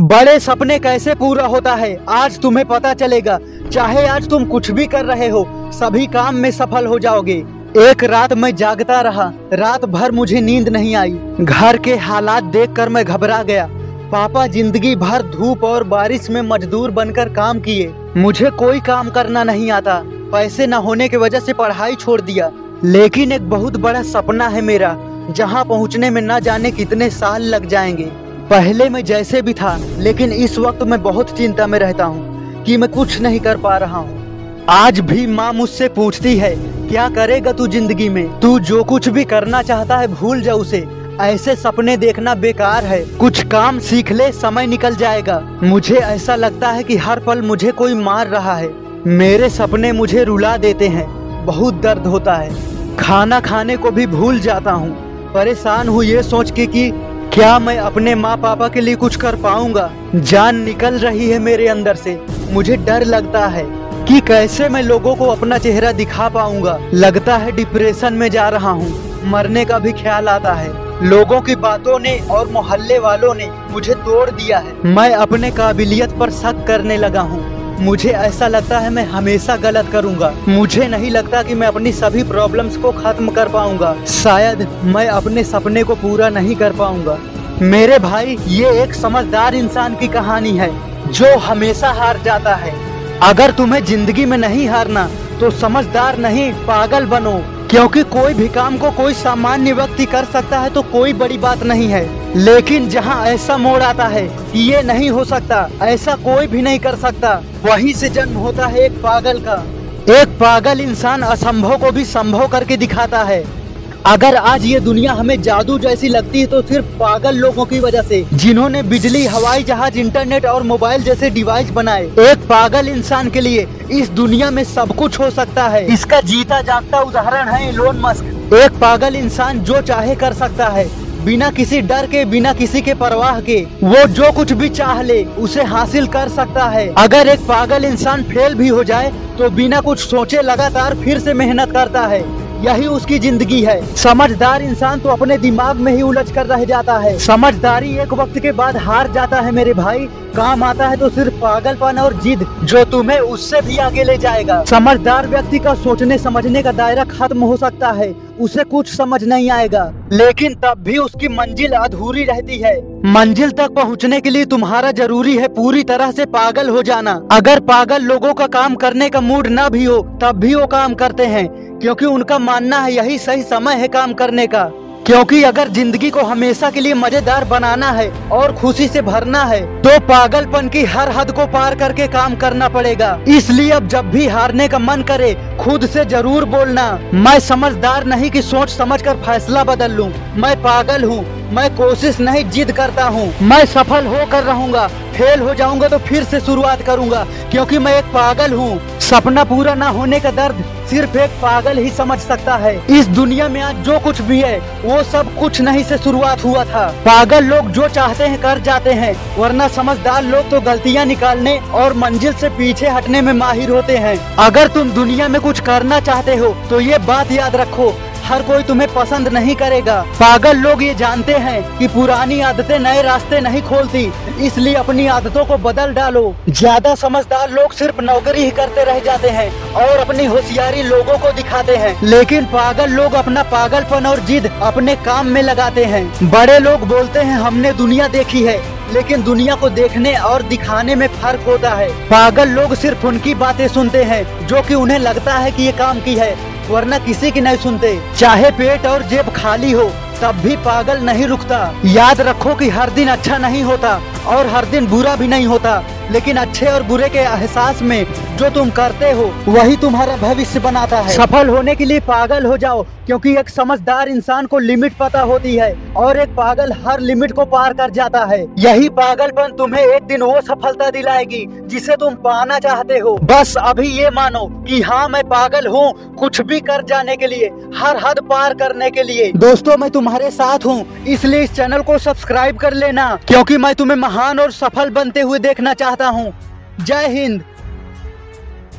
बड़े सपने कैसे पूरा होता है, आज तुम्हें पता चलेगा। चाहे आज तुम कुछ भी कर रहे हो, सभी काम में सफल हो जाओगे। एक रात मैं जागता रहा, रात भर मुझे नींद नहीं आई। घर के हालात देखकर मैं घबरा गया। पापा ज़िंदगी भर धूप और बारिश में मजदूर बनकर काम किए। मुझे कोई काम करना नहीं आता। पैसे न होने की वजह से पढ़ाई छोड़ दिया। लेकिन एक बहुत बड़ा सपना है मेरा, जहाँ पहुँचने में न जाने कितने साल लग जाएँगे। पहले मैं जैसे भी था, लेकिन इस वक्त मैं बहुत चिंता में रहता हूँ कि मैं कुछ नहीं कर पा रहा हूँ। आज भी माँ मुझसे पूछती है, क्या करेगा तू ज़िंदगी में? तू जो कुछ भी करना चाहता है भूल जा उसे। ऐसे सपने देखना बेकार है। कुछ काम सीख ले, समय निकल जाएगा। मुझे ऐसा लगता है कि हर पल मुझे कोई मार रहा है। मेरे सपने मुझे रुला देते हैं। बहुत दर्द होता है। खाना खाने को भी भूल जाता हूँ। परेशान हूँ ये सोच के कि क्या मैं अपने माँ पापा के लिए कुछ कर पाऊँगा? जान निकल रही है मेरे अंदर से। मुझे डर लगता है कि कैसे मैं लोगों को अपना चेहरा दिखा पाऊँगा। लगता है डिप्रेशन में जा रहा हूँ। मरने का भी ख्याल आता है। लोगों की बातों ने और मोहल्ले वालों ने मुझे तोड़ दिया है। मैं अपने काबिलियत पर शक करने लगा हूँ। मुझे ऐसा लगता है मैं हमेशा गलत करूँगा। मुझे नहीं लगता कि मैं अपनी सभी प्रॉब्लम्स को खत्म कर पाऊँगा। शायद मैं अपने सपने को पूरा नहीं कर पाऊँगा। मेरे भाई, ये एक समझदार इंसान की कहानी है, जो हमेशा हार जाता है। अगर तुम्हें ज़िंदगी में नहीं हारना तो समझदार नहीं, पागल बनो। क्योंकि कोई भी काम को कोई सामान्य व्यक्ति कर सकता है तो कोई बड़ी बात नहीं है। लेकिन जहाँ ऐसा मोड़ आता है कि ये नहीं हो सकता। ऐसा कोई भी नहीं कर सकता। वहीं से जन्म होता है एक पागल का। एक पागल इंसान असंभव को भी संभव करके दिखाता है। अगर आज ये दुनिया हमें जादू जैसी लगती है तो सिर्फ़ पागल लोगों की वजह से। जिन्होंने बिजली, हवाई जहाज़, इंटरनेट और मोबाइल जैसे डिवाइस बनाए, एक पागल इंसान के लिए इस दुनिया में सब कुछ हो सकता है। इसका जीता जागता उदाहरण है इलोन मस्क एक पागल इंसान जो चाहे कर सकता है, बिना किसी डर के, बिना किसी के परवाह के। वो जो कुछ भी चाह ले, उसे हासिल कर सकता है। अगर एक पागल इंसान फेल भी हो जाए तो बिना कुछ सोचे लगातार फिर से मेहनत करता है। यही उसकी ज़िंदगी है। समझदार इंसान तो अपने दिमाग में ही उलझ कर रह जाता है। समझदारी एक वक्त के बाद हार जाता है मेरे भाई। काम आता है तो सिर्फ़ पागलपन और जिद, जो तुम्हें उससे भी आगे ले जाएगा। समझदार व्यक्ति का सोचने समझने का दायरा खत्म हो सकता है। उसे कुछ समझ नहीं आएगा। लेकिन तब भी उसकी मंजिल अधूरी रहती है। मंजिल तक पहुँचने के लिए तुम्हारा ज़रूरी है पूरी तरह से पागल हो जाना। अगर पागल लोगों का काम करने का मूड न भी हो, तब भी वो काम करते हैं। क्योंकि उनका मानना है यही सही समय है काम करने का। क्योंकि अगर ज़िंदगी को हमेशा के लिए मज़ेदार बनाना है और खुशी से भरना है तो पागलपन की हर हद को पार करके काम करना पड़ेगा। इसलिए अब जब भी हारने का मन करे, खुद से ज़रूर बोलना। मैं समझदार नहीं कि सोच समझकर फैसला बदल लूँ। मैं पागल हूँ। मैं कोशिश नहीं जिद करता हूँ। मैं सफल होकर रहूँगा। फेल हो जाऊँगा तो फिर से शुरुआत करूँगा। क्योंकि मैं एक पागल हूँ। सपना पूरा ना होने का दर्द सिर्फ़ एक पागल ही समझ सकता है। इस दुनिया में आज जो कुछ भी है, वो सब कुछ नहीं से शुरुआत हुआ था। पागल लोग जो चाहते हैं कर जाते हैं, वरना समझदार लोग तो गलतियाँ निकालने और मंजिल से पीछे हटने में माहिर होते हैं। अगर तुम दुनिया में कुछ करना चाहते हो तो ये बात याद रखो हर कोई तुम्हें पसंद नहीं करेगा। पागल लोग ये जानते हैं कि पुरानी आदतें नए रास्ते नहीं खोलती, इसलिए अपनी आदतों को बदल डालो। ज़्यादा समझदार लोग सिर्फ़ नौकरी ही करते रह जाते हैं और अपनी होशियारी लोगों को दिखाते हैं। लेकिन पागल लोग अपना पागलपन और जिद अपने काम में लगाते हैं। बड़े लोग बोलते हैं, हमने दुनिया देखी है। लेकिन दुनिया को देखने और दिखाने में फ़र्क होता है। पागल लोग सिर्फ़ उनकी बातें सुनते हैं, जो कि उन्हें लगता है कि ये काम की है, वरना किसी की नहीं सुनते। चाहे पेट और जेब खाली हो, तब भी पागल नहीं रुकता। याद रखो कि हर दिन अच्छा नहीं होता और हर दिन बुरा भी नहीं होता। लेकिन अच्छे और बुरे के एहसास में जो तुम करते हो, वही तुम्हारा भविष्य बनाता है। सफल होने के लिए पागल हो जाओ, क्योंकि एक समझदार इंसान को लिमिट पता होती है और एक पागल हर लिमिट को पार कर जाता है। यही पागलपन तुम्हें एक दिन वो सफलता दिलाएगी जिसे तुम पाना चाहते हो। बस अभी ये मानो कि हाँ मैं पागल हूँ कुछ भी कर जाने के लिए, हर हद पार करने के लिए। दोस्तों, मैं तुम्हारे साथ हूँ, इसलिए इस चैनल को सब्सक्राइब कर लेना, क्योंकि मैं तुम्हें महान और सफल बनते हुए देखना चाहता हूँ। जय हिंद।